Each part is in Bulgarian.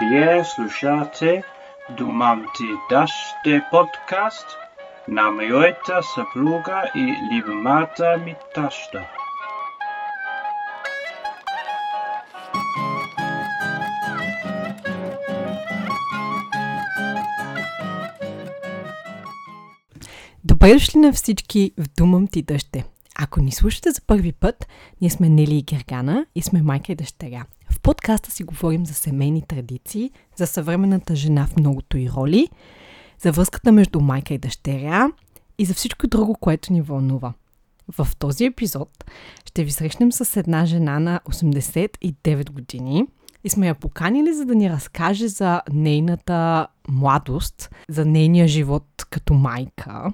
Вие слушате Думам ти даште подкаст на моята съпруга и любимата ми таща. Добре дошли на всички в Думам ти дъще. Ако ни слушате за първи път, ние сме Нели и Гергана и сме майка и дъщеря. В подкаста си говорим за семейни традиции, за съвременната жена в многото и роли, за връзката между майка и дъщеря и за всичко друго, което ни вълнува. В този епизод ще ви срещнем с една жена на 89 години и сме я поканили, за да ни разкаже за нейната младост, за нейния живот като майка,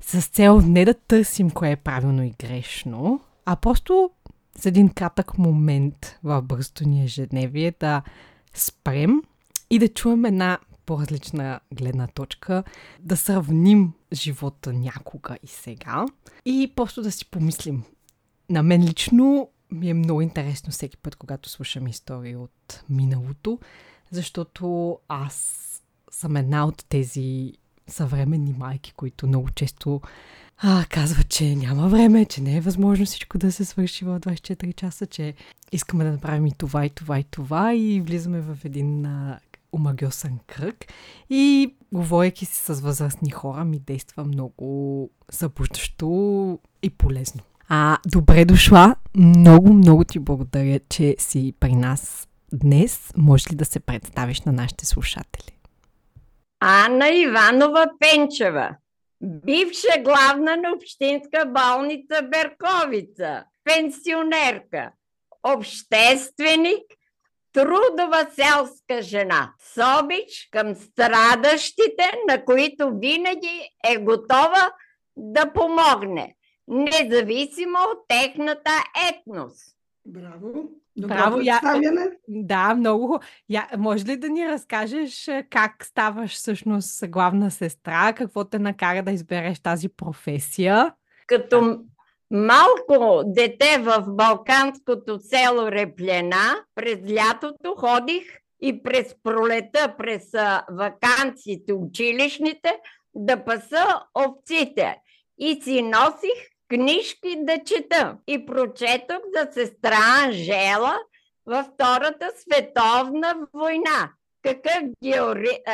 с цел не да търсим кое е правилно и грешно, а просто за един кратък момент в бързото ни ежедневие да спрем и да чуем една по-различна гледна точка, да сравним живота някога и сега и просто да си помислим. На мен лично ми е много интересно всеки път, когато слушам истории от миналото, защото аз съм една от тези съвременни майки, които много често а, казват, че няма време, че не е възможно всичко да се свърши в 24 часа, че искаме да направим и това, и това, и това и влизаме в един а, омагиосен кръг и говоряки си с възрастни хора ми действа много събуждащо и полезно. А, добре дошла! Много, много ти благодаря, че си при нас днес. Може ли да се представиш на нашите слушатели? Анна Иванова Пенчева, бивша главна на Общинска болница Берковица, пенсионерка, общественик, трудова селска жена, с обич към страдащите, на които винаги е готова да помогне, независимо от техната етнос. Браво! Добро Браво, я- представяне. Да, много. Я, може ли да ни разкажеш как ставаш всъщност главна сестра? Какво те накара да избереш тази професия? Като малко дете в балканското село Реплена, през лятото ходих и през пролета, през вакансите училищните, да паса овците. И си носих книжки да чета. И прочетох за сестра Анжела във Втората световна война. Какъв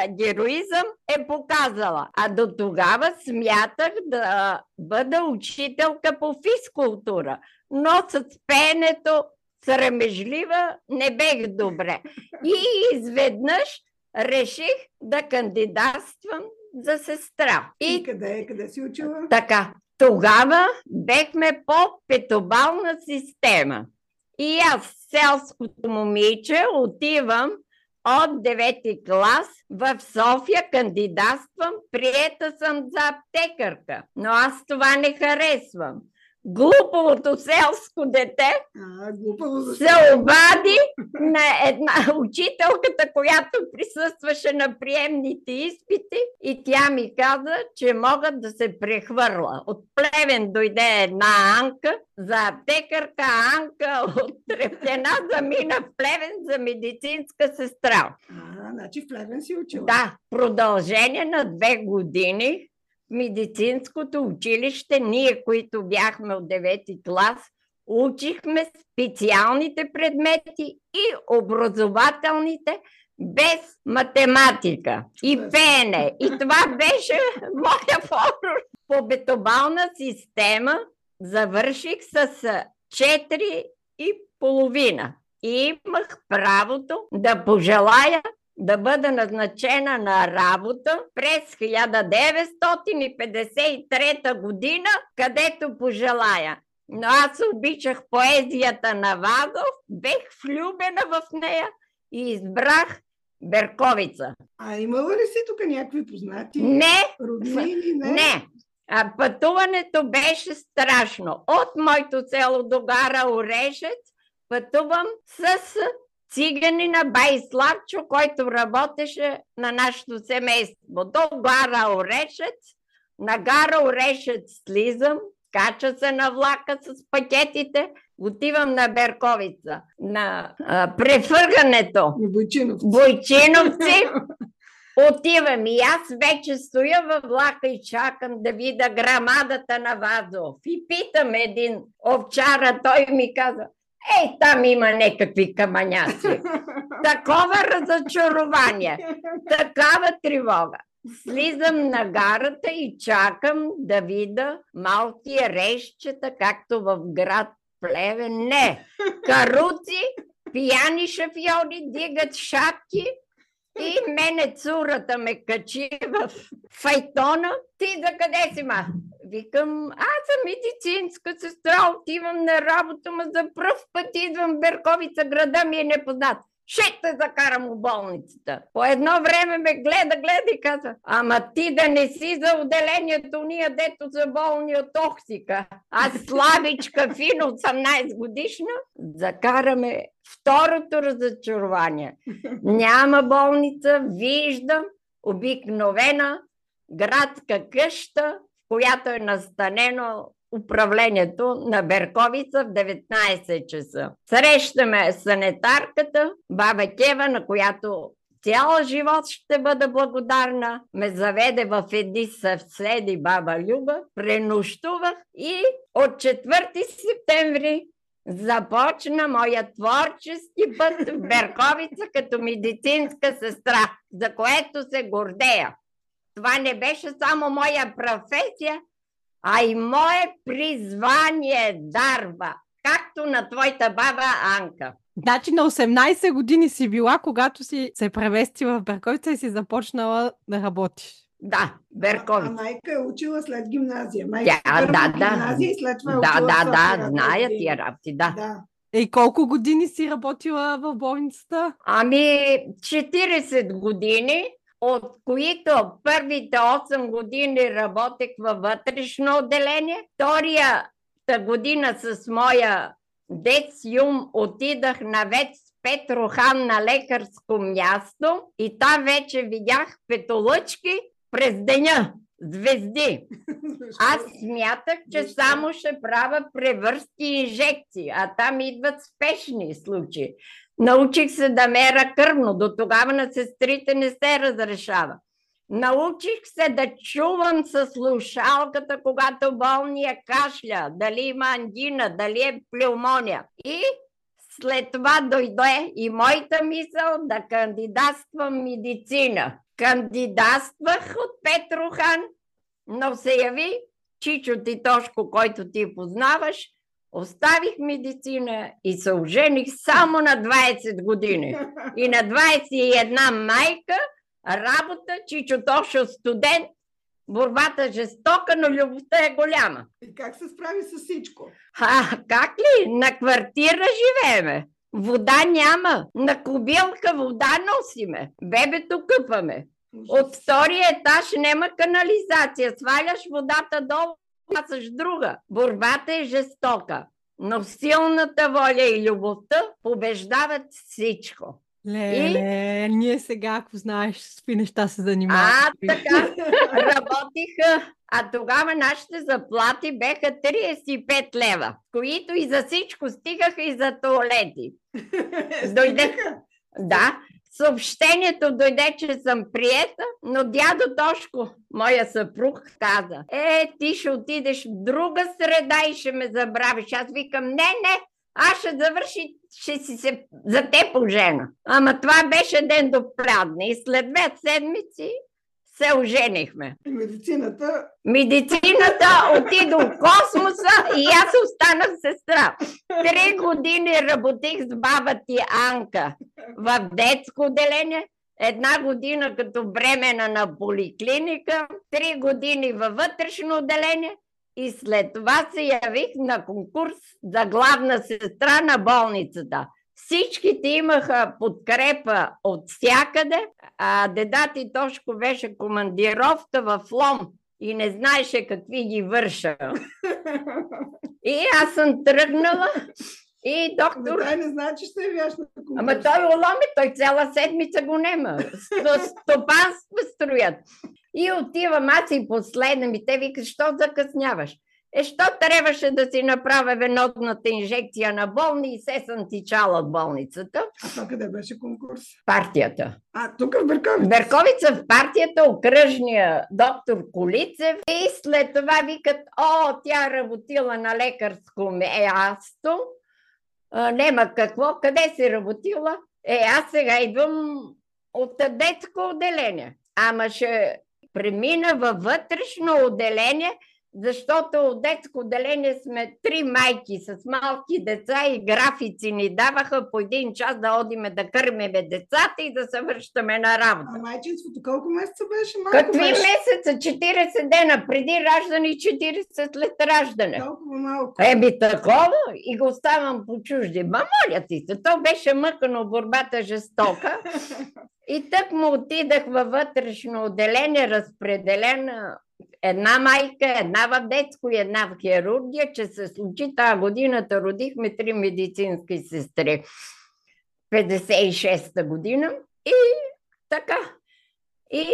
героизъм е показала. А до тогава смятах да бъда учителка по физкултура. Но с пенето срамежлива не бех добре. И изведнъж реших да кандидатствам за сестра. И И къде, къде си учила? така, тогава бехме по петобална система. И аз, селското момиче, отивам от 9 клас в София, кандидатствам, приета съм за аптекарка. Но аз това не харесвам. Глуповото селско дете А, глупаво се обади на една учителката, която присъстваше на приемните изпити и тя ми каза, че мога да се прехвърла. От Плевен дойде една Анка за аптекарка, Анка от Трептена замина в Плевен за медицинска сестра. А, значи в Плевен си учила. Да, продължение на две години медицинското училище, ние, които бяхме от 9 клас, учихме специалните предмети и образователните без математика и пеене. И това беше моя форум. По бетобална система завърших с 4 и половина. И имах правото да пожелая да бъда назначена на работа през 1953 година, където пожелая. Но аз обичах поезията на Вазов, бех влюбена в нея и избрах Берковица. А имала ли си тук някакви познати? Не, Роднини? Не. не. А пътуването беше страшно. От моето село до гара Орешец пътувам с циганина Байславчо, който работеше на нашето семейство. До гара Орешец, на гара Орешец слизам, кача се на влака с пакетите, Отивам на Берковица, на а, префъргането. На Бойчинов. Бойчиновци. Отивам и аз вече стоя във влака и чакам да видя грамадата на Вазов. И питам един овчара, той ми каза, ей, там има някакви каманяци. Такова разочарование, такава тревога. Слизам на гарата и чакам да видя малки рещчета, както в град Плевен. Не, каруци, пияни шафьори дигат шапки и мене цурата ме качи в файтона. Ти за къде си, ма? Викам, аз съм медицинска сестра, отивам на работа, ма за пръв път идвам в Берковица, града ми е непознат. Ще те закарам в болницата. По едно време ме гледа, гледа и казва, ама ти да не си за отделението ние, дето са болни от токсика. А слабичка, фина, 18 годишна, закараме второто разочарование. Няма болница, виждам обикновена градска къща, в която е настанено управлението на Берковица в 19 часа. Срещаме санитарката, баба Кева, на която цял живот ще бъда благодарна. Ме заведе в едни съвседи баба Люба, пренощувах и от 4 септември започна моя творчески път в Берковица като медицинска сестра, за което се гордея. Това не беше само моя професия, а и мое призвание дарва, както на твоята баба Анка. Значи на 18 години си била, когато си се превестила в Берковица и си започнала да работиш. Да, А, Берковица. майка е учила след гимназия. Майка Тя, първо да, да. гимназия и след това е Да, учила да, да, София, зная тия работи, да. Да. И колко години си работила в болницата? Ами 40 години, от които първите 8 години работех във вътрешно отделение, вторията година с моя дец Юм отидах на Вец Петрохан на лекарско място и там вече видях петолъчки през деня, звезди. Аз смятах, че само ще правя превръзки и инжекции, а там идват спешни случаи. Научих се да мера кръвно, до тогава на сестрите не се разрешава. Научих се да чувам с слушалката, когато болния кашля, дали има ангина, дали е пневмония. И след това дойде и моята мисъл да кандидатствам медицина. Кандидатствах от Петрохан, но се яви Чичо Титошко, който ти познаваш, оставих медицина и се ожених само на 20 години. И на 21 майка, работа, Чичо Тошо студент, борбата жестока, но любовта е голяма. И как се справи с всичко? А, как ли? На квартира живееме. Вода няма. На кобилка вода носиме. Бебето къпаме. От втория етаж няма канализация. Сваляш водата долу, пасаш друга. Борбата е жестока. Но силната воля и любовта побеждават всичко. Леле, ние сега, ако знаеш с какви неща се занимаваме. А, така, работиха. А тогава нашите заплати беха 35 лева, които и за всичко стигаха и за туалети. Дойде. Да, съобщението дойде, че съм приета, но дядо Тошко, моя съпруг, каза, е, ти ще отидеш в друга среда и ще ме забравиш. Аз викам, не, не, аз ще завърши, ще си се за те пожена. Ама това беше ден до празни и след две седмици се оженихме. Медицината Медицината отида в космоса и аз останах сестра. Три години работих с баба ти Анка в детско отделение, една година като бремена на поликлиника, три години във вътрешно отделение и след това се явих на конкурс за главна сестра на болницата. Всичките имаха подкрепа от всякъде, а дедати Тошко беше командировка в Лом и не знаеше какви ги върша. И аз съм тръгнала и доктор... Дай не знае, че ще явяш на конкурс. Ама той уломи, той цяла седмица го нема. С- Стопанство строят. И отивам аз и последна ми. Те викат, що закъсняваш? Е, що трябваше да си направя венодната инжекция на болни и се съм тичала от болницата. А това къде беше конкурс? Партията. А, тук в Берковица. Берковица в партията, окръжния доктор Колицев и след това викат, о, тя работила на лекарско място, нема какво, къде си работила? Е, аз сега идвам от детско отделение. Ама ще премина във вътрешно отделение, защото от детско отделение сме три майки с малки деца и графици ни даваха по един час да одиме да кърмеме децата и да се връщаме на работа. А майчинството колко месеца беше? Малко Какви беше. месеца? 40 дена преди раждане и 40 след раждане. Толкова малко. Еми такова и го оставам по чужди. Ма моля ти се, то беше мъкано, борбата жестока. И так му отидах във вътрешно отделение, разпределена една майка, една в детско и една в хирургия, че се случи тази годината. Родихме три медицински сестри. 56-та година и така. И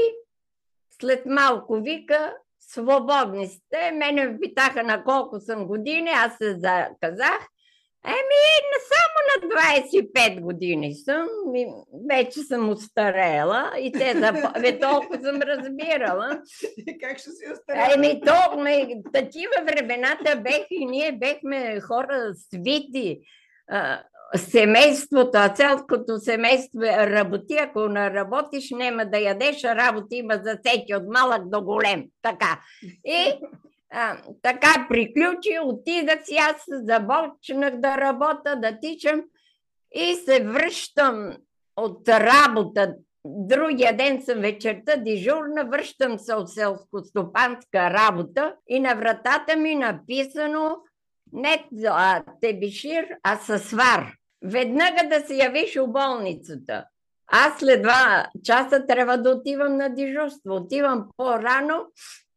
след малко вика, свободни сте. Мене ме питаха на колко съм години, аз се заказах. Еми, не само на 25 години съм, ми, вече съм устарела и те за... Бе, толкова съм разбирала. как ще си остаря? Еми, то, ме, такива времената бех и ние бехме хора свити. А, семейството, а цялото семейство работи, ако не работиш, няма да ядеш, а работа има за всеки, от малък до голем. Така. И така приключи, отидах си, аз започнах да работя, да тичам и се връщам от работа. Другия ден съм вечерта дежурна, връщам се от селско-стопанска работа и на вратата ми написано не а, Тебишир, а Съсвар. Веднага да се явиш у болницата. Аз след два часа трябва да отивам на дежурство. Отивам по-рано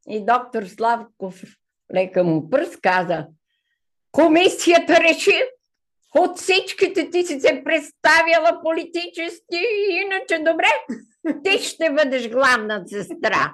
и доктор Славков, лека му пръст, каза, комисията реши от всичките ти си се представяла политически, иначе добре, ти ще бъдеш главна сестра.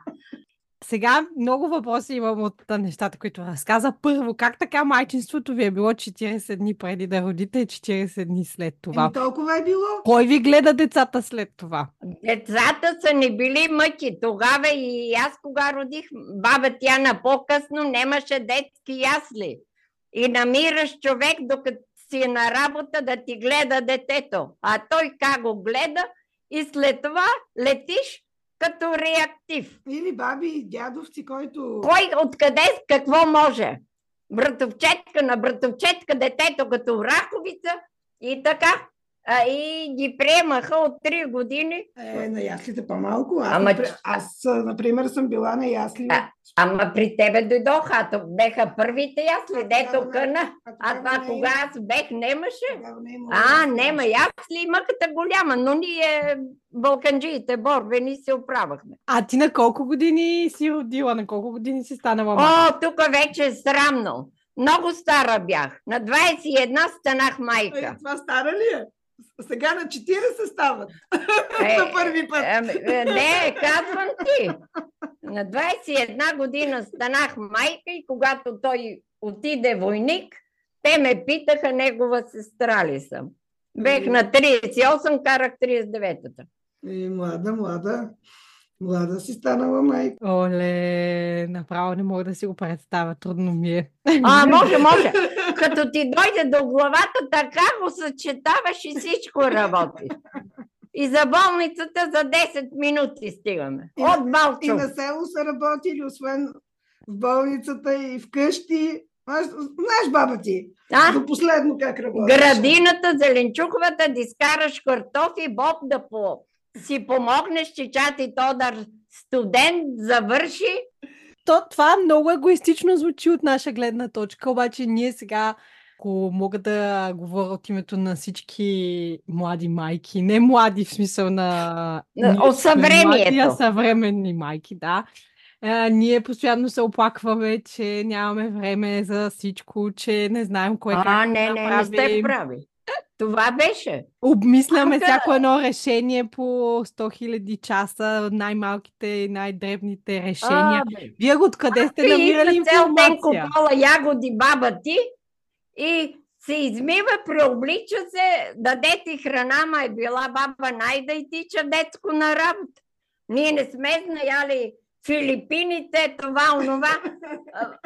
Сега много въпроси имам от нещата, които разказа. Първо, как така майчинството ви е било 40 дни преди да родите и 40 дни след това? Еми, толкова е било. Кой ви гледа децата след това? Децата са не били мъки. Тогава и аз, кога родих баба Тяна по-късно, нямаше детски ясли. И намираш човек, докато си е на работа, да ти гледа детето. А той как го гледа и след това летиш като реактив. Или баби и дядовци, който... Кой откъде, какво може? Братовчетка на братовчетка, детето като раховица и така. А, и ги приемаха от 3 години. Е, на яслите по-малко. Аз, Ама аз, например, съм била на ясли. А, Ама при тебе дойдоха, а то беха първите ясли, дето тогава- къна. А това не е- кога аз бех, немаше. не е имало А, нема ясли, мъката голяма, но ние балканджиите, борбени се оправахме. А ти на колко години си родила? На колко години си станала? О, тук вече е срамно. Много стара бях. На 21 станах Е, майка. това стара ли е? Сега на 40 стават. Е, За първи път. Ами, е, Не, казвам ти. На 21 година станах майка и когато той отиде войник, те ме питаха негова сестра ли съм. Бех на 38, карах 39-та. И млада, млада. Млада си станала майка. Оле, направо не мога да си го представя, трудно ми е. А, може, може. Като ти дойде до главата, така го съчетаваш и всичко работи. И за болницата за 10 минути стигаме. И- От И Балчо. на село са работили, освен в болницата и вкъщи. Аз, знаеш баба ти, А? до последно как работиш. Градината, зеленчуковата, да изкараш картофи, Боб да по... си помогнеш, че чати Тодор студент завърши. То, това много егоистично звучи от наша гледна точка, обаче ние сега, ако мога да говоря от името на всички млади майки, не млади в смисъл на... От съвремието. млади, съвременни майки, да. А, ние постоянно се оплакваме, че нямаме време за всичко, че не знаем кое А, как не, да не, не сте направим. прави. Това беше. Обмисляме Тука- всяко едно решение по 100 000 часа, най-малките и най-дребните решения. А, бе. Вие откъде сте намирали информация? купала ягоди баба ти и се измива, преоблича се, даде ти храна, ма е била баба Найда и тича детско на работа. Ние не сме знаяли Филипините, това, онова.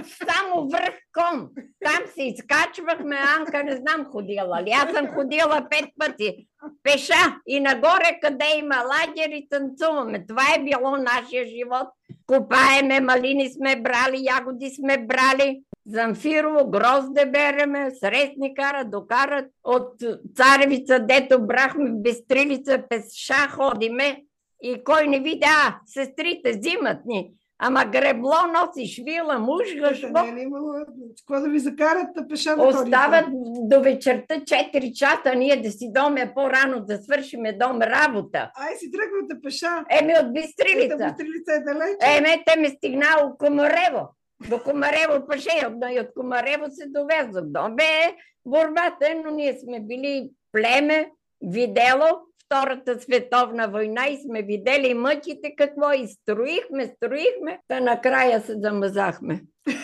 Само връх кон. Там се изкачвахме, Анка не знам ходила ли. Аз съм ходила пет пъти. Пеша и нагоре, къде има лагер и танцуваме. Това е било нашия живот. Копаеме, малини сме брали, ягоди сме брали. Замфирово, грозде береме, сресни кара, докарат от царевица, дето брахме бестрилица, пеша ходиме. И кой не видя, а, сестрите взимат ни. Ама гребло носиш, вила, мушгаш, Не е имало какво да ви закарат да пеша да Остават до вечерта 4 часа, ние да си доме по-рано да свършиме дом работа. Ай си тръгвате пеша. Еми от Бистрилица. Бистрилица е далеч. Еме, те ме стигнало Комарево. До Комарево пеше, но и от Комарево се довезох. До бе борбата, е, но ние сме били племе, видело Втората световна война и сме видели мъките какво и строихме, строихме, та накрая се замазахме.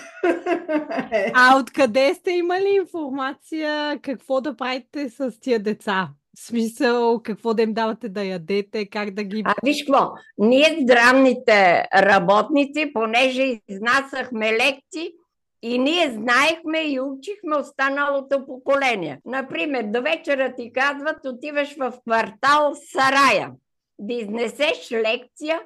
А откъде сте имали информация какво да правите с тия деца? В смисъл, какво да им давате да ядете, как да ги... А виж какво, ние здравните работници, понеже изнасяхме лекции, и ние знаехме и учихме останалото поколение. Например, до вечера ти казват, отиваш в квартал Сарая да изнесеш лекция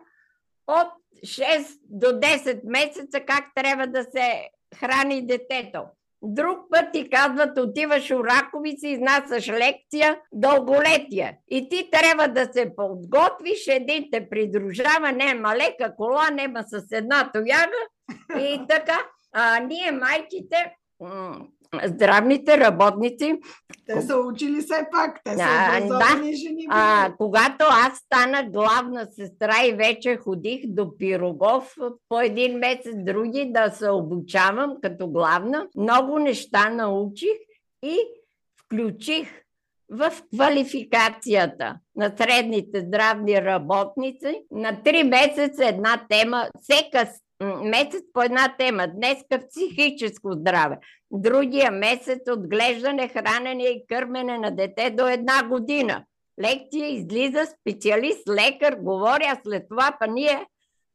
от 6 до 10 месеца как трябва да се храни детето. Друг път ти казват, отиваш у Раковица, изнасяш лекция дълголетие. И ти трябва да се подготвиш, един те придружава, нема лека кола, нема с една тояга и така. А ние майките, здравните работници, Те са учили все пак. Те са образовани жени. а, когато аз стана главна сестра и вече ходих до Пирогов по един месец, други да се обучавам като главна, много неща научих и включих в квалификацията на средните здравни работници на три месеца една тема, всека месец по една тема. Днеска психическо здраве, другия месец отглеждане, хранене и кърмене на дете до една година. Лекция излиза специалист, лекар, говоря, а след това па ние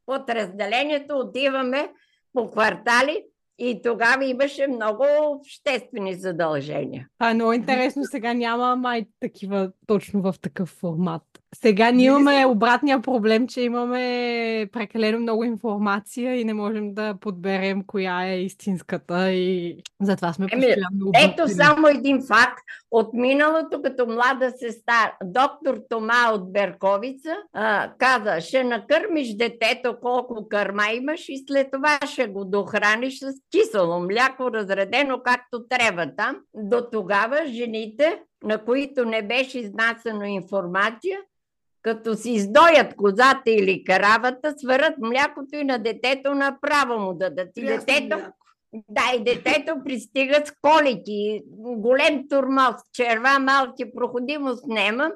под разделението отиваме по квартали и тогава имаше много обществени задължения. Е много интересно, сега няма май такива точно в такъв формат. Сега ние имаме обратния проблем, че имаме прекалено много информация и не можем да подберем коя е истинската и затова сме Еми, постоянно Ето объркани. само един факт. От миналото, като млада сестра, доктор Тома от Берковица а, каза, ще накърмиш детето колко кърма имаш и след това ще го дохраниш с кисело мляко, разредено както трябва там. До тогава жените, на които не беше изнасяно информация, като си издоят козата или каравата, сварат млякото и на детето направо му дадат. И детето мляко. да, и детето пристигат с колики, голем турмоз, черва, малки, проходимост нема.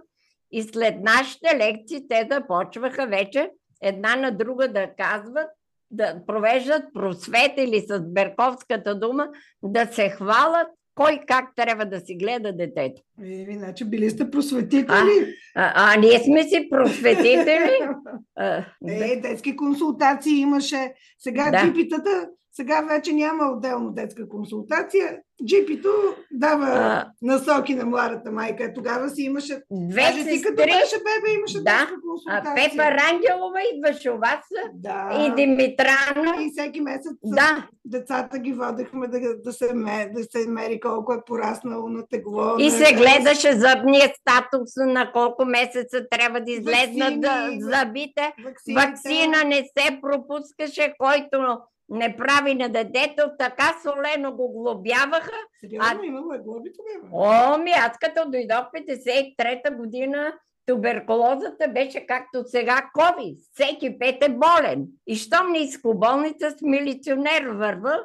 И след нашите лекции те започваха вече една на друга да казват, да провеждат просвет или с Берковската дума, да се хвалят кой как трябва да си гледа детето. Еми, значи били сте просветители. А, а ние сме си просветители. А. Е, детски консултации имаше. Сега Да. джипитата, сега вече няма отделно детска консултация. Джипито дава А. насоки на младата майка. Тогава си имаше... Две Даже ти като сестри, беше бебе имаше Да. детска а, консултация. Пепа Рангелова идваше у вас Да. и Димитрана. И всеки месец Да, децата ги водехме да, да, се, ме- да се мери колко е пораснало на тегло. И на- се гледаше зъбния статус на колко месеца трябва да излезнат да, зъбите. Ваксините. Вакцина не се пропускаше, който не прави на детето, така солено го глобяваха. Сериозно, А- имало глоби тогава. О, ми аз като дойдох 53-та година, туберкулозата беше както сега COVID. Всеки пет е болен. И щом не иска болница с милиционер върва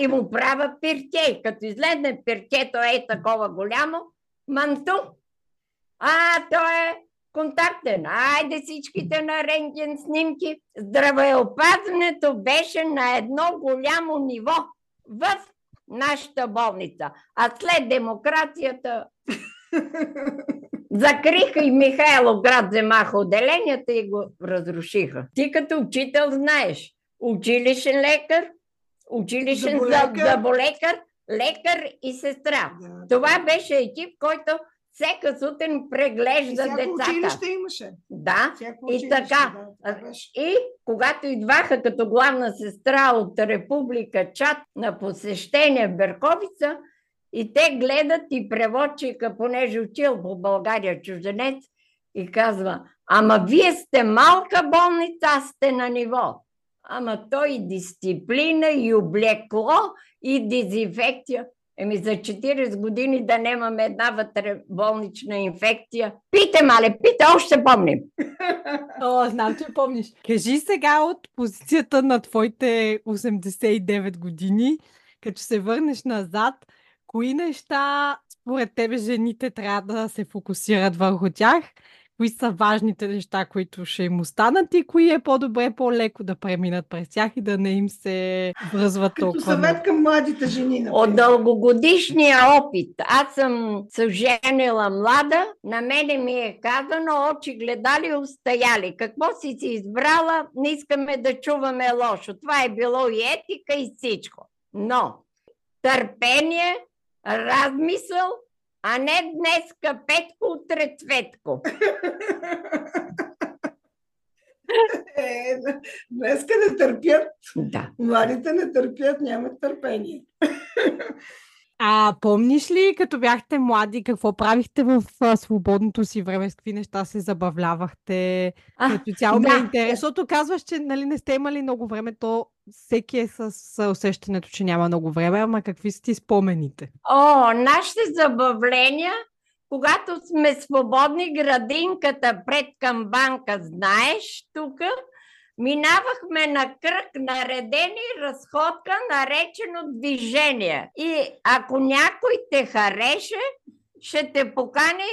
и му правя пирке. Като излезне пиркето е такова голямо, Манту. А, той е контактен. Айде всичките на рентген снимки. Здравеопазването беше на едно голямо ниво в нашата болница. А след демокрацията закриха и Михайлов град вземаха отделенията и го разрушиха. Ти като учител знаеш, училищен лекар, училищен Зъболекар. заболекар, лекар и сестра. Да, Това беше екип, който всека сутрин И преглежда всяко децата. училище имаше. Да. Всяко И училище, така. Да. И когато идваха като главна сестра от Република Чад на посещение в Берковица, и те гледат и преводчика, понеже учил по България чужденец, и казва, ама вие сте малка болница, аз сте на ниво. Ама той и дисциплина, и облекло, и дезинфекция. Еми за 40 години да нямаме една вътре болнична инфекция. Пите, мале, пите, още помним. О, знам, че помниш. Кажи сега от позицията на твоите 89 години, като се върнеш назад, кои неща според тебе жените трябва да се фокусират върху тях? Кои са важните неща, които ще им останат и кои е по-добре, по-леко да преминат през тях и да не им се връзват Като толкова много? съвет към младите жени. например. От дългогодишния опит. Аз съм се женила млада, на мене ми е казано очи гледали, устояли. Какво си си избрала, не искаме да чуваме лошо. Това е било и етика и всичко. Но търпение, размисъл, а не днеска Петко, утре Цветко. Е, днеска не търпят. Да. Младите не търпят, нямат търпение. А помниш ли, като бяхте млади, какво правихте в а, свободното си време? С какви неща се забавлявахте? А, Като цяло е да. интересно, защото казваш, че нали, не сте имали много време, то всеки е с, с усещането, че няма много време, ама какви са ти спомените? О, нашите забавления, когато сме свободни, градинката пред към банка, знаеш, тук минавахме на кръг наредени разходка, наречено движение. И ако някой те хареше, ще те покани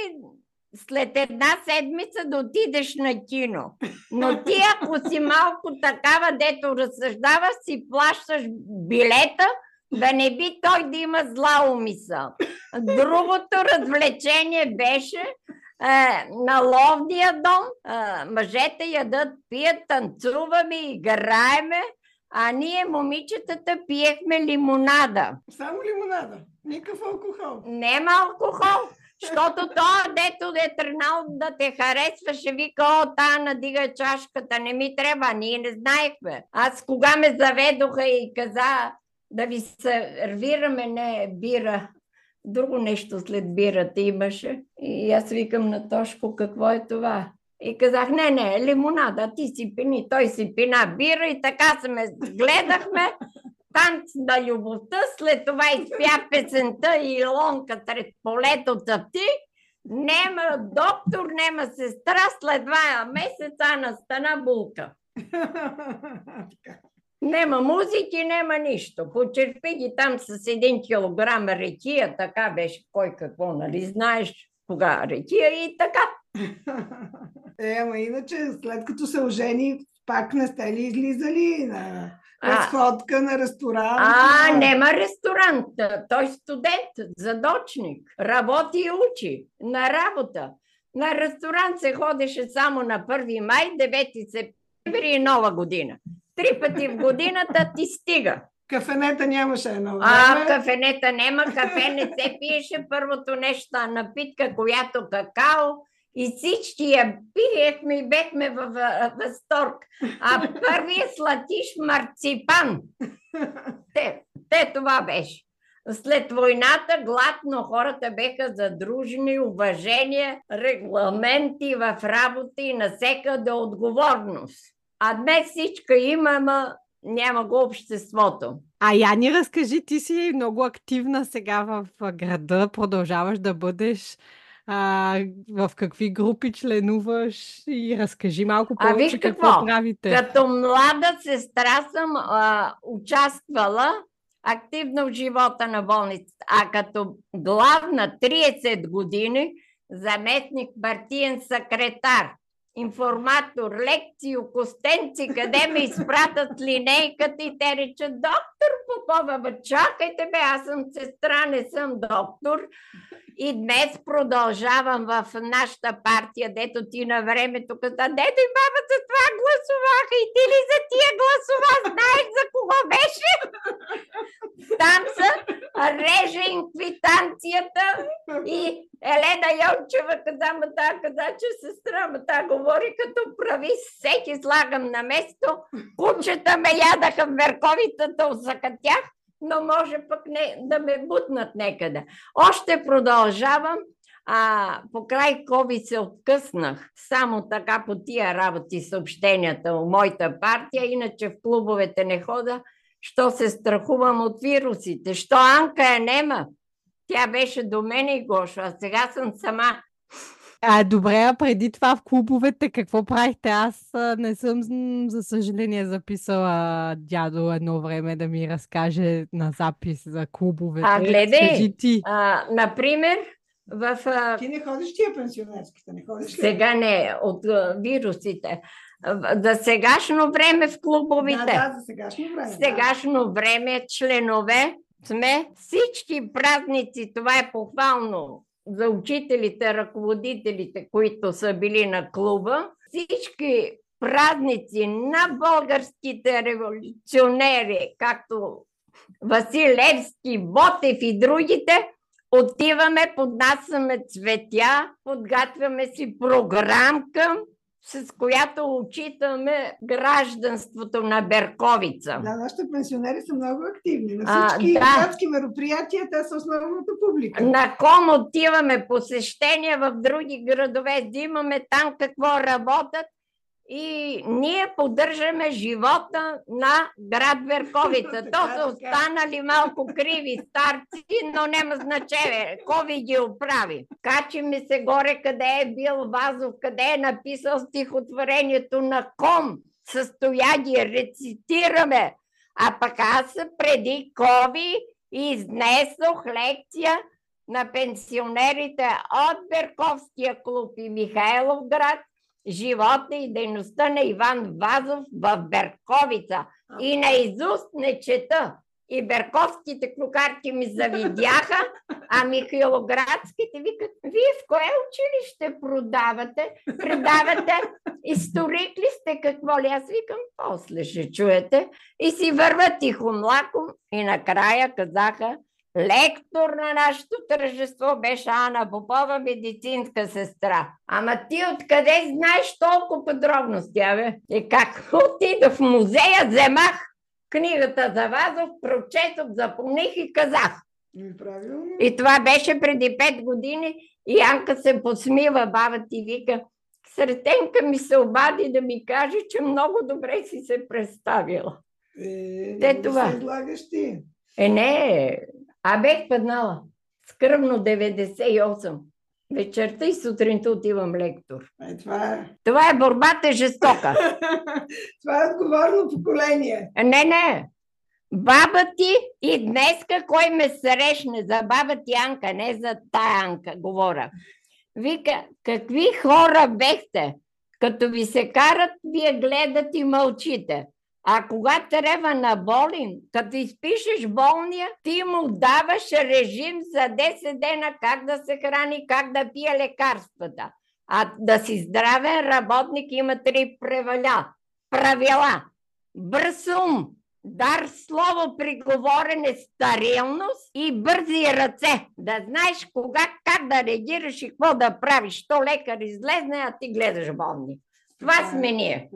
след една седмица да отидеш на кино. Но ти, ако си малко такава, дето разсъждава, си плащаш билета, да не би той да има зла умисъл. Другото развлечение беше е, на ловния дом. Е, мъжете ядат, пият, танцуваме, играеме, а ние, момичетата, пиехме лимонада. Само лимонада. Никакъв алкохол. Нема алкохол. Защото той, дето е тръгнал да те харесва, ще вика, о, та надига чашката, не ми трябва, ние не знаехме. Аз кога ме заведоха и каза да ви сервираме не бира, друго нещо след бирата имаше. И аз викам на Тошко, какво е това? И казах, не, не, лимонада, ти си пини, той си пина бира и така се ме гледахме. Танц на любовта, след това изпя песента и Илонка сред полето цъпти. Нема доктор, нема сестра, след два месеца настана булка. Нема музики, нема нищо. Почерпи ги там с един килограм рекия, така беше кой какво, нали знаеш кога рекия и така. Е, ама иначе, след като се ожени, пак не сте ли излизали на А. разходка, на ресторант? А, на- нема ресторант. Той студент, задочник. Работи и учи на работа. На ресторант се ходеше само на 1 май, 9 септември и нова година. Три пъти в годината ти стига. Кафенета нямаше едно А, време. кафенета нема, кафе не се пиеше. Първото нещо, а напитка, която какао. И всички я пиехме и бехме в възторг. А първият сладиш марципан. Те, те това беше. След войната гладно хората беха задружени, уважение, регламенти в работа и насекъде отговорност. А днес всичко има, ама няма го обществото. А Яни, разкажи, ти си много активна сега в а, града, продължаваш да бъдеш, а, в какви групи членуваш и разкажи малко А, повече виж какво какво? правите. Като млада сестра съм а, участвала активно в живота на болницата. А като главна 30 години, заместник партиен секретар, информатор, лекции, окостенци, къде ме изпратят линейката и те речат, доктор Попова, бе, чакайте бе, аз съм сестра, не съм доктор. И днес продължавам в нашата партия, дето ти на времето каза, дето и баба за това гласуваха и ти ли за тия гласова знаеш за кого беше? Там са реже инквитанцията и Елена Йончева каза, ма та каза, че сестра, ма та говори като прави, всеки слагам на место, кучета ме ядаха в усъкатях, но може пък не, да ме бутнат некъде. Още продължавам. А, по край COVID се откъснах. Само така по тия работи съобщенията у моята партия, иначе в клубовете не хода, що се страхувам от вирусите. Що Анка е нема? Тя беше до мене и Гошо, а сега съм сама. А, добре, а преди това в клубовете какво правихте? Аз не съм, за съжаление, записала дядо едно време да ми разкаже на запис за клубовете. А, гледай, ти. А, например, в... А... Ти не ходиш тия пенсионерските, не ходиш ли? Сега не, от а, вирусите. За сегашно време в клубовите. Да, да, за сегашно време. Сегашно да. време членове сме всички празници. Това е похвално за учителите, ръководителите, които са били на клуба, всички празници на българските революционери, както Василевски, Ботев и другите, отиваме, поднасяме цветя, подготвяме си програмка, с която отчитаме гражданството на Берковица. Да, нашите пенсионери са много активни. На всички а, да. градски мероприятия те са основната публика. На ком отиваме посещения в други градове, взимаме там какво работят и ние поддържаме живота на град Верковица. То са останали малко криви старци, но няма значение. Кови ги оправи. Качи ми се горе къде е бил Вазов, къде е написал стихотворението на ком. Състоя ги, рецитираме. А пък аз преди Кови изнесох лекция на пенсионерите от Берковския клуб и Михайлов град живота и дейността на Иван Вазов в Берковица. И на изуст не чета. И берковските клюкарки ми завидяха, а Михайлоградските викат, вие в кое училище продавате? Предавате историк ли сте, какво ли? Аз викам, после ще чуете. И си върват тихо млако и накрая казаха, Лектор на нашето тържество беше Ана Попова, медицинска сестра. Ама ти откъде знаеш толкова подробности, абе? И как отида в музея, вземах книгата за Вазов, прочетох, запомних и казах. Правилно. И това беше преди пет години и Анка се посмива, баба ти вика, Сретенка ми се обади да ми каже, че много добре си се представила. Е, Те това. Се ти. Е, не, а бех паднала. Скръвно 98. Вечерта и сутринта отивам лектор. Е, това е. Това е борбата жестока. това е отговорно поколение. Не, не. Баба ти и днеска кой ме срещне за баба ти Анка, не за тая Анка, говоря. Вика, какви хора бехте? Като ви се карат, вие гледат и мълчите. А когато трябва на болен, като изпишеш болния, ти му даваш режим за 10 дена как да се храни, как да пие лекарствата. А да си здравен работник има три правила. Правила. Бърз ум, дар слово при говорене, старилност и бързи ръце. Да знаеш кога, как да реагираш и какво да правиш. То лекар излезне, а ти гледаш болни. Това сме ние.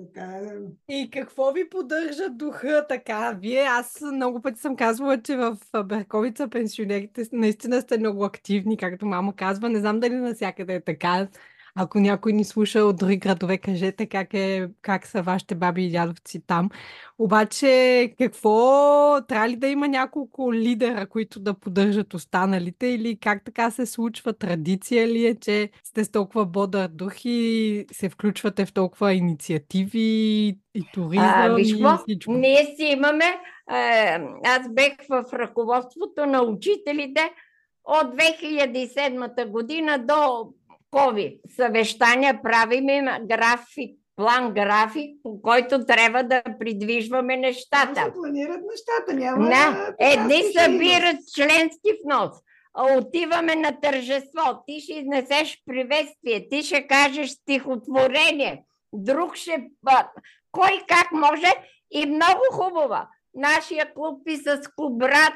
И какво ви поддържа духа така? Вие, аз много пъти съм казвала, че в Берковица пенсионерите наистина сте много активни, както мама казва. Не знам дали навсякъде е така. Ако някой ни слуша от други градове, кажете как, е, как са вашите баби и дядовци там. Обаче, какво? Трябва ли да има няколко лидера, които да поддържат останалите? Или как така се случва? Традиция ли е, че сте с толкова бодър дух и се включвате в толкова инициативи и туризъм А, виж и всичко? Ние си имаме, е, аз бех в ръководството на учителите от 2007 година до COVID. Съвещания правим им график, план график, по който трябва да придвижваме нещата. се планират нещата, няма... Да, едни събират членски внос. А отиваме на тържество. Ти ще изнесеш приветствие, ти ще кажеш стихотворение, друг ще... Кой как може и много хубава. Нашия клуб и с Кубрат,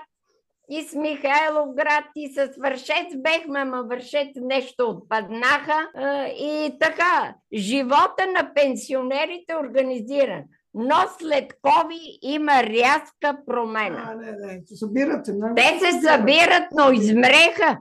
и с Михайловград, и с Вършец бехме, ама Вършец нещо отпаднаха. И така, живота на пенсионерите е организиран. Но след COVID има рязка промена. А, не, не, се събират много. Те се събират, но измреха.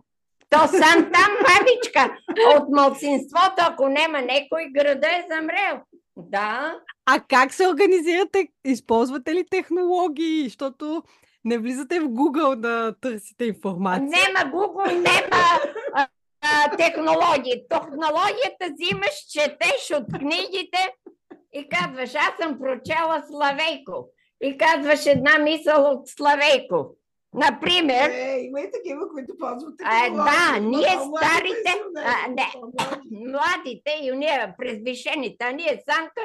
То сам там, бабичка, от малцинството, ако нема некой, града е замрел. Да, А как се организирате? Използвате ли технологии? Защото не влизате в Google да търсите информация. нема Google, нема а, а, технологии. Технологията взимаш, четеш от книгите и казваш, аз съм прочела Славейков. И казваш една мисъл от Славейков. Например, Е, има и такива, които ползват А, да, ние старите, а, не. младите и уния презвишените, а ние Санка,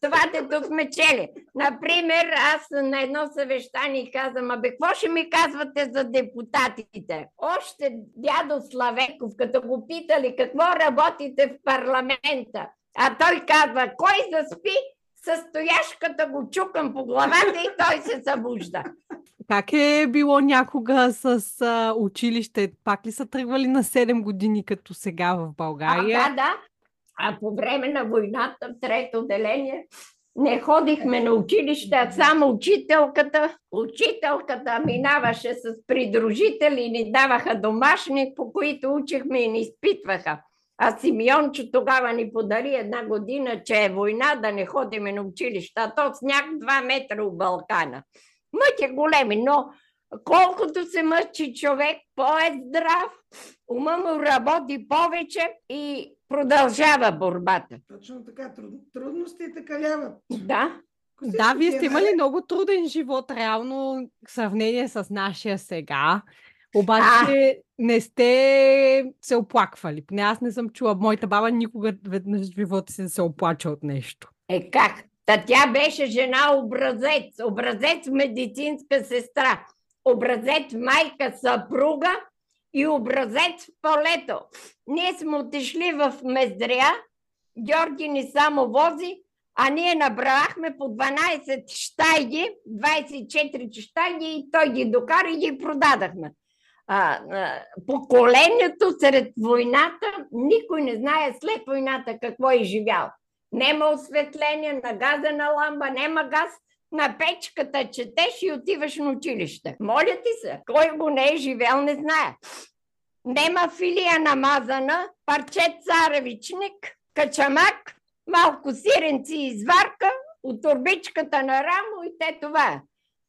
това дето сме чели. Например, аз на едно съвещание казвам, абе, какво ще ми казвате за депутатите? Още дядо Славеков, като го питали какво работите в парламента, а той казва, кой заспи, със стояшката го чукам по главата и той се събужда. Как е било някога с а, училище? Пак ли са тръгвали на 7 години, като сега в А, България? да, да. А по време на войната трето отделение не ходихме на училище, а само учителката. Учителката минаваше с придружители ни даваха домашни, по които учихме и ни изпитваха. А Симеончо тогава ни подари една година, че е война, да не ходиме на училище. А то сняг 2 метра от Балкана. Мътя големи, но колкото се мъчи човек, по-е здрав, ума му работи повече и продължава борбата. Точно така, труд, трудностите каляват. Да, си Да, вие сте е имали наред, много труден живот, реално, в сравнение с нашия сега. Обаче не сте се оплаквали. Поне аз не съм чула. Моята баба никога веднъж в живота си да се оплача от нещо. е как? Та тя беше жена образец, образец медицинска сестра, образец майка съпруга и образец в полето. Ние сме отишли в Мездря, Георги ни само вози, а ние набрахме по 12 щайги, 24 щайги и той ги докара и ги продадахме. А, а, поколението сред войната, никой не знае след войната какво е живял. Нема осветление, на газена ламба, нема газ, на печката четеш и отиваш на училище. Моля ти се, кой го не е живял, не знае. Нема филия намазана, парче царевичник, качамак, малко сиренци и изварка, от турбичката на рамо и те това е.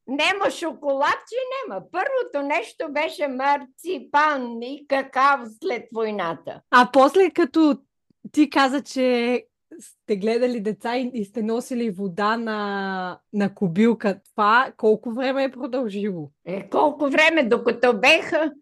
Нема шоколадче, нема. Първото нещо беше марципан и какао след войната. А после като ти каза, че сте гледали деца и, и сте носили вода на, на кубилка, това колко време е продължило? Е, колко време, докато беха,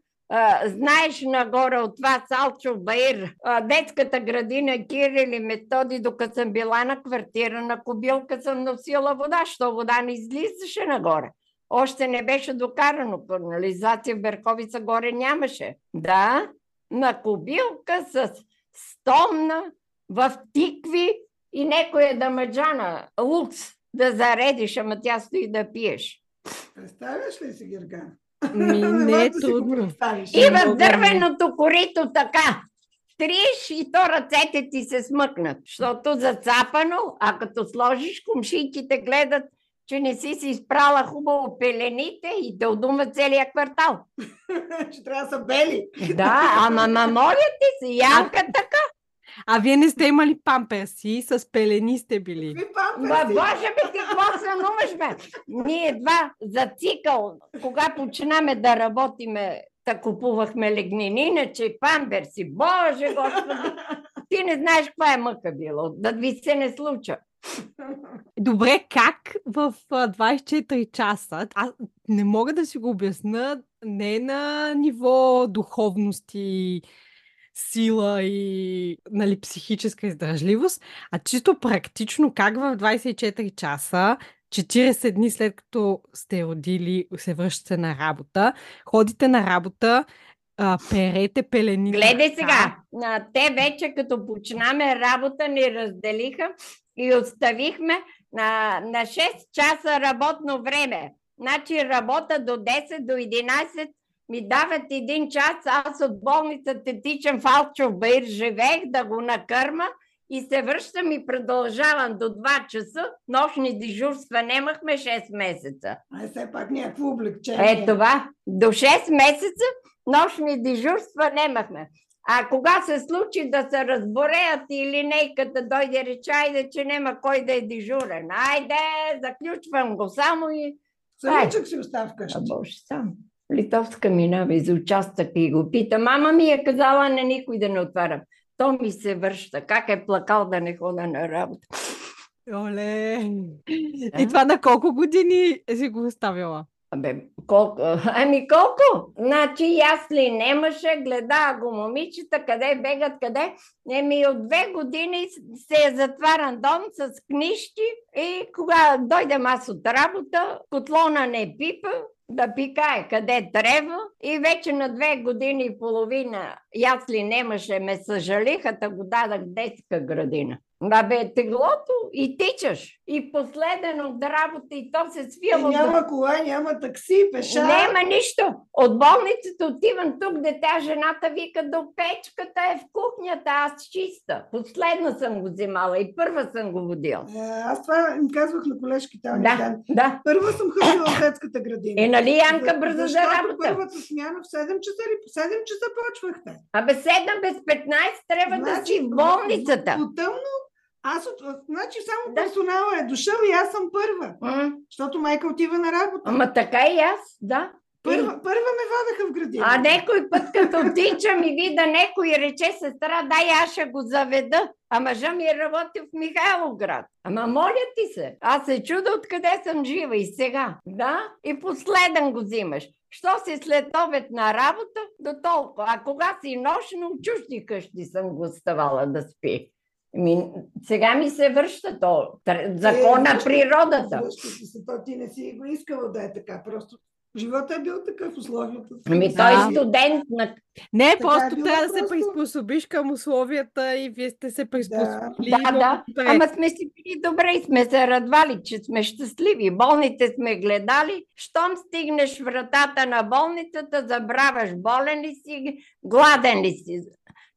знаеш нагоре от това Салчо Баир, а, детската градина Кирил и Методи, докато съм била на квартира на кубилка, съм носила вода, що вода не излизаше нагоре. Още не беше докарано. Канализация в Берковица горе нямаше. Да, на кубилка с стомна, в тикви и некоя дамаджана, лукс, да заредиш, ама тя стои да пиеш. Представяш ли си, Гергана? Ми, не е да трудно. И в дървеното корито така. Триеш и то ръцете ти се смъкнат, защото зацапано, а като сложиш, комшийките гледат, че не си си изпрала хубаво пелените и те удума целия квартал. че трябва да са бели. Да, ама ма моля ти се, Янка така. А вие не сте имали памперси, с пелени сте били. Ма, боже ми, какво сънуваш? Ние едва за цикъл, кога починаме да работиме, да купувахме легнини, иначе памперси. Боже, господи, ти не знаеш каква е мъка било, да ви се не случа. Добре, как в а, 24 часа, аз не мога да си го обясна, не на ниво духовност и сила и нали, психическа издържливост, а чисто практично как в 24 часа, 40 дни след като сте родили, се връщате на работа, ходите на работа, а, перете пелени. Гледай сега, а, те вече като починаме работа ни разделиха и оставихме на, на 6 часа работно време. Значи работа до 10, до 11 ми дават един час, аз от болницата тичам в Алчов Баир, живеех да го накърма и се връщам и продължавам до 2 часа. Нощни дежурства нямахме 6 месеца. Ай, все пак някакво облегчение. Е това, до 6 месеца нощни дежурства нямахме. А кога се случи да се разбореят и линейката дойде рече, айде, че няма кой да е дежурен. Айде, заключвам го само и... Самичък си остава вкъщи. А боже, сам. Литовска минава из участъка и го пита. Мама ми е казала на никой да не отварям. То ми се връща. Как е плакал да не хода на работа. Оле! Да. И това на колко години си го оставила? Абе, колко? Ами колко? Значи ясли немаше, гледа го момичета, къде бегат, къде. Еми от две години се е затваран дом с книжки и кога дойдем аз от работа, котлона не пипа, да пикае къде трябва и вече на две години и половина ясли немаше, ме съжалиха, да го дадах детска градина. Абе, теглото и тичаш. И последен от работа и то се И свило. до- няма кола, няма такси, пеша. няма нищо. От болницата отивам тук, дете, жената вика до печката е в кухнята, аз чиста. Последна съм го взимала и първа съм го водила. Е, Аз това им казвах на колежките. Да. Да, да. Първа съм ходила в детската градина. Е, нали Янка За- бърза за работа? първата смяна в 7 часа или по 7 часа почвахте. Абе, 7 без 15 трябва да си в в- болницата. По тъмно, аз от... Значи само Да. персонала е дошъл и аз съм първа. Защото майка отива на работа. Ама така и аз, да. Първа, първа ме водеха в градина. А някой път, като тичам и вида някой рече сестра, дай аз ще го заведа. А мъжа ми работи в Михайловград. Ама моля ти се, аз се чуда откъде съм жива и сега. Да? И последен го взимаш. Що си след обед на работа, до толкова. А кога си нощно, чужди къщи съм го оставала да спи. Ми, сега ми се връща то. Тр- Закон на връща- природата. Се, то ти не си го искала да е така. Просто живота е бил такъв, условията. Ами той Да. е студент на Не, е просто било трябва да се просто. приспособиш към условията и вие сте се приспособили. Да, да. добре. Ама сме си били добре и сме се радвали, че сме щастливи. Болните сме гледали. Щом стигнеш вратата на болницата, забравяш болен ли си, гладен ли си.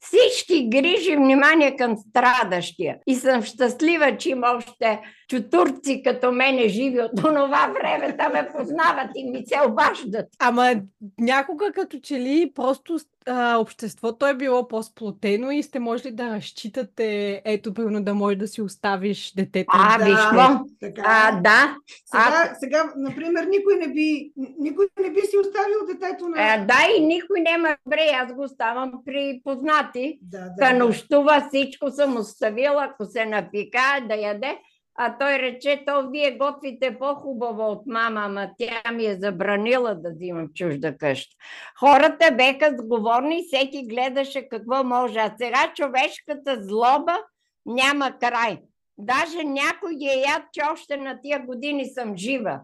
Всички грижи внимание към страдащия. И съм щастлива, че има още чутурци като мене живи от това време, да ме познават и ми се обаждат. Ама някога като че ли просто а, обществото е било по-сплотено и сте можели да разчитате, ето, примерно да можеш да си оставиш детето. А, да, виж какво? Така. А, да. Сега, сега, например, никой не би, никой не би си оставил детето на... А, да, и никой няма добре. Аз го оставам при познати. да, да, Та да. нощува, всичко съм оставила, ако се напика, да яде. А той рече, то вие готвите по-хубаво от мама, ама тя ми е забранила да взимам чужда къща. Хората беха сговорни, всеки гледаше какво може. А сега човешката злоба няма край. Даже някой е яд, че още на тия години съм жива.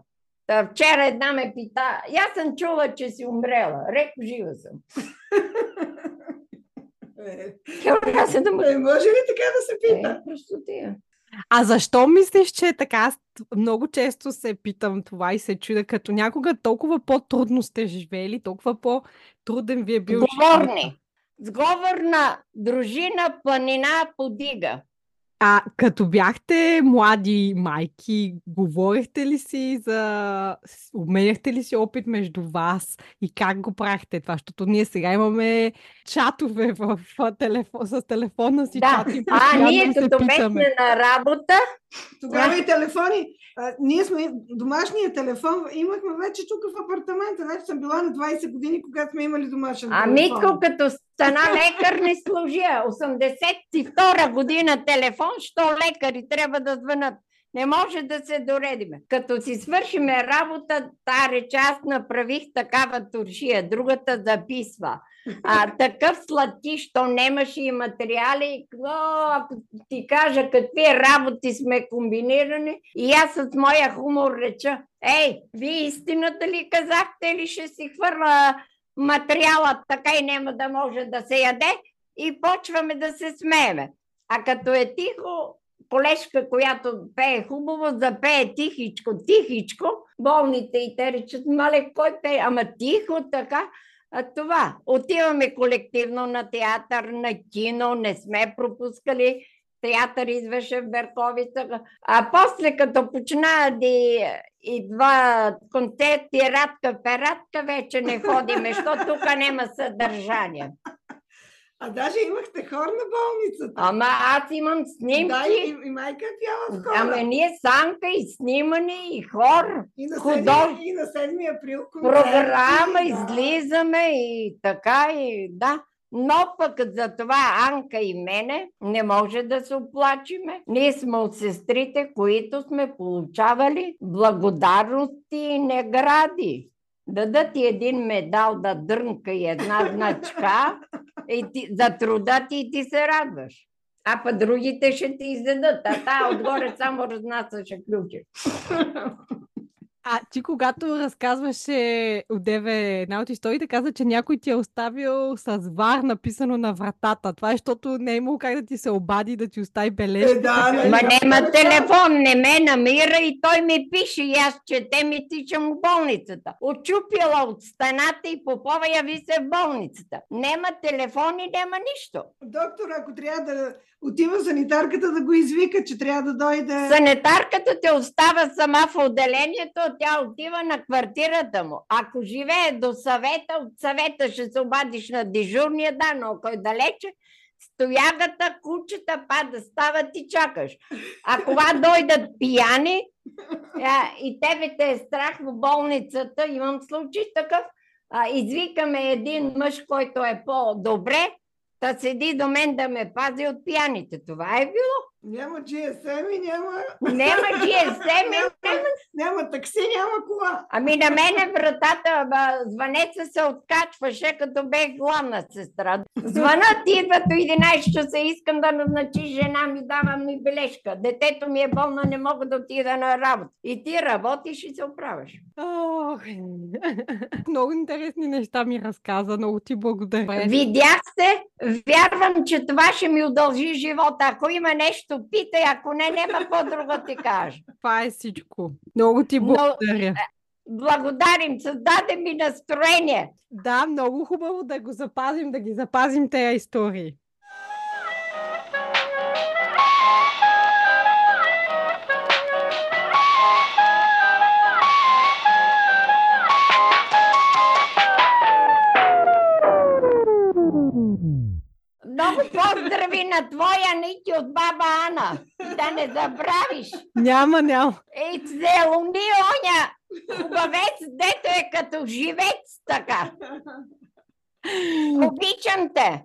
Та вчера една ме пита, аз съм чула, че си умрела. Реко, жива съм. Е, Тя се да ме... е, може ли така да се пита? Е. А защо мислиш, че е така? Аз много често се питам това и се чудя, като някога толкова по-трудно сте живели, толкова по-труден ви е бил. Говорни. Сговорна дружина планина подига. А като бяхте млади майки, говорихте ли си за... Обменяхте ли си опит между вас и как го правихте това? Защото ние сега имаме чатове в телефон, с телефона си Да, чат и а ние като бехме на работа, Тогава и телефони. А, ние сме домашния телефон. Имахме вече тук в апартамента. Вече съм била на 20 години, когато сме имали домашен а телефон. Митко като стана лекар не служи. 82 година телефон, що лекари трябва да звънат. Не може да се доредиме. Като си свършиме работа, та рече аз направих такава туршия, другата записва. А, такъв сладкиш, то нямаше и материали. Но, ако ти кажа какви работи сме комбинирани, и аз с моя хумор реча, ей, вие истината ли казахте или ще си хвърля материалът така и няма да може да се яде и почваме да се смееме. А като е тихо, колежка, която пее хубаво, запее тихичко, тихичко, болните и те речат, мале, кой пее? Ама тихо, така. А това. Отиваме колективно на театър, на кино, не сме пропускали. Театър извеше в Берковица. А после, като почна да идва концерт и Радка Ператка, вече не ходиме, защото тук няма съдържание. А даже имахте хор на болницата. Ама аз имам снимки. Да, и, и майка пяла в хора. Ама ние санка и снимане и хор. и, на худож- 7, и на 7 април концерти, Програма, да. излизаме и така и да. Но пък за това Анка и мене не може да се оплачиме. Ние сме от сестрите, които сме получавали благодарности и награди. Дадат ти един медал да дрънка и една значка и ти, за труда ти и ти се радваш. А па другите ще ти изядат, а та отгоре само разнасяше ключи. А ти когато разказваше одеве една от историите, каза, че някой ти е оставил с вар написано на вратата. Това е, защото не е имало как да ти се обади да ти остави бележка. Е, да, така не, Ма да. нема телефон, не ме намира и той ми пише и аз четем и тичам в болницата. Очупила от стената и Попова яви се в болницата. Нема телефон и нема нищо. Доктор, ако трябва да отива санитарката да го извика, че трябва да дойде. Санитарката те остава сама в отделението, тя отива на квартирата му. Ако живее до съвета, от съвета ще се обадиш на дежурния, да, но ако е далече, стоягата, кучета пада, стават и чакаш. А кога дойдат пияни и тебе те е страх в болницата, имам случай такъв, а, извикаме един мъж, който е по-добре, да седи до мен да ме пази от пияните. Това е било. Няма GSM и няма, Нема GSM, нема няма такси, няма кола. Ами на мене вратата, ба, звънеца се откачваше, като бех главна сестра. Звънат идва до 11 часа, искам да назначи жена ми, дава ми бележка. Детето ми е болно, не мога да отида на работа. И ти работиш и се оправяш. Ох, много интересни неща ми разказа. Много ти благодаря. Видях се, вярвам, че това ще ми удължи живота. Ако има нещо, питай, ако не, няма какво друго ти кажа. Това е всичко. Много ти Но- благодаря. Благодарим, създаде ми настроение. Да, много хубаво да го запазим, да ги запазим тези истории. Много поздрави на твоя Ники от баба Ана. Да не забравиш. Няма, няма. Ей, целуни оня хубавец, дето е като живец така. Обичам те.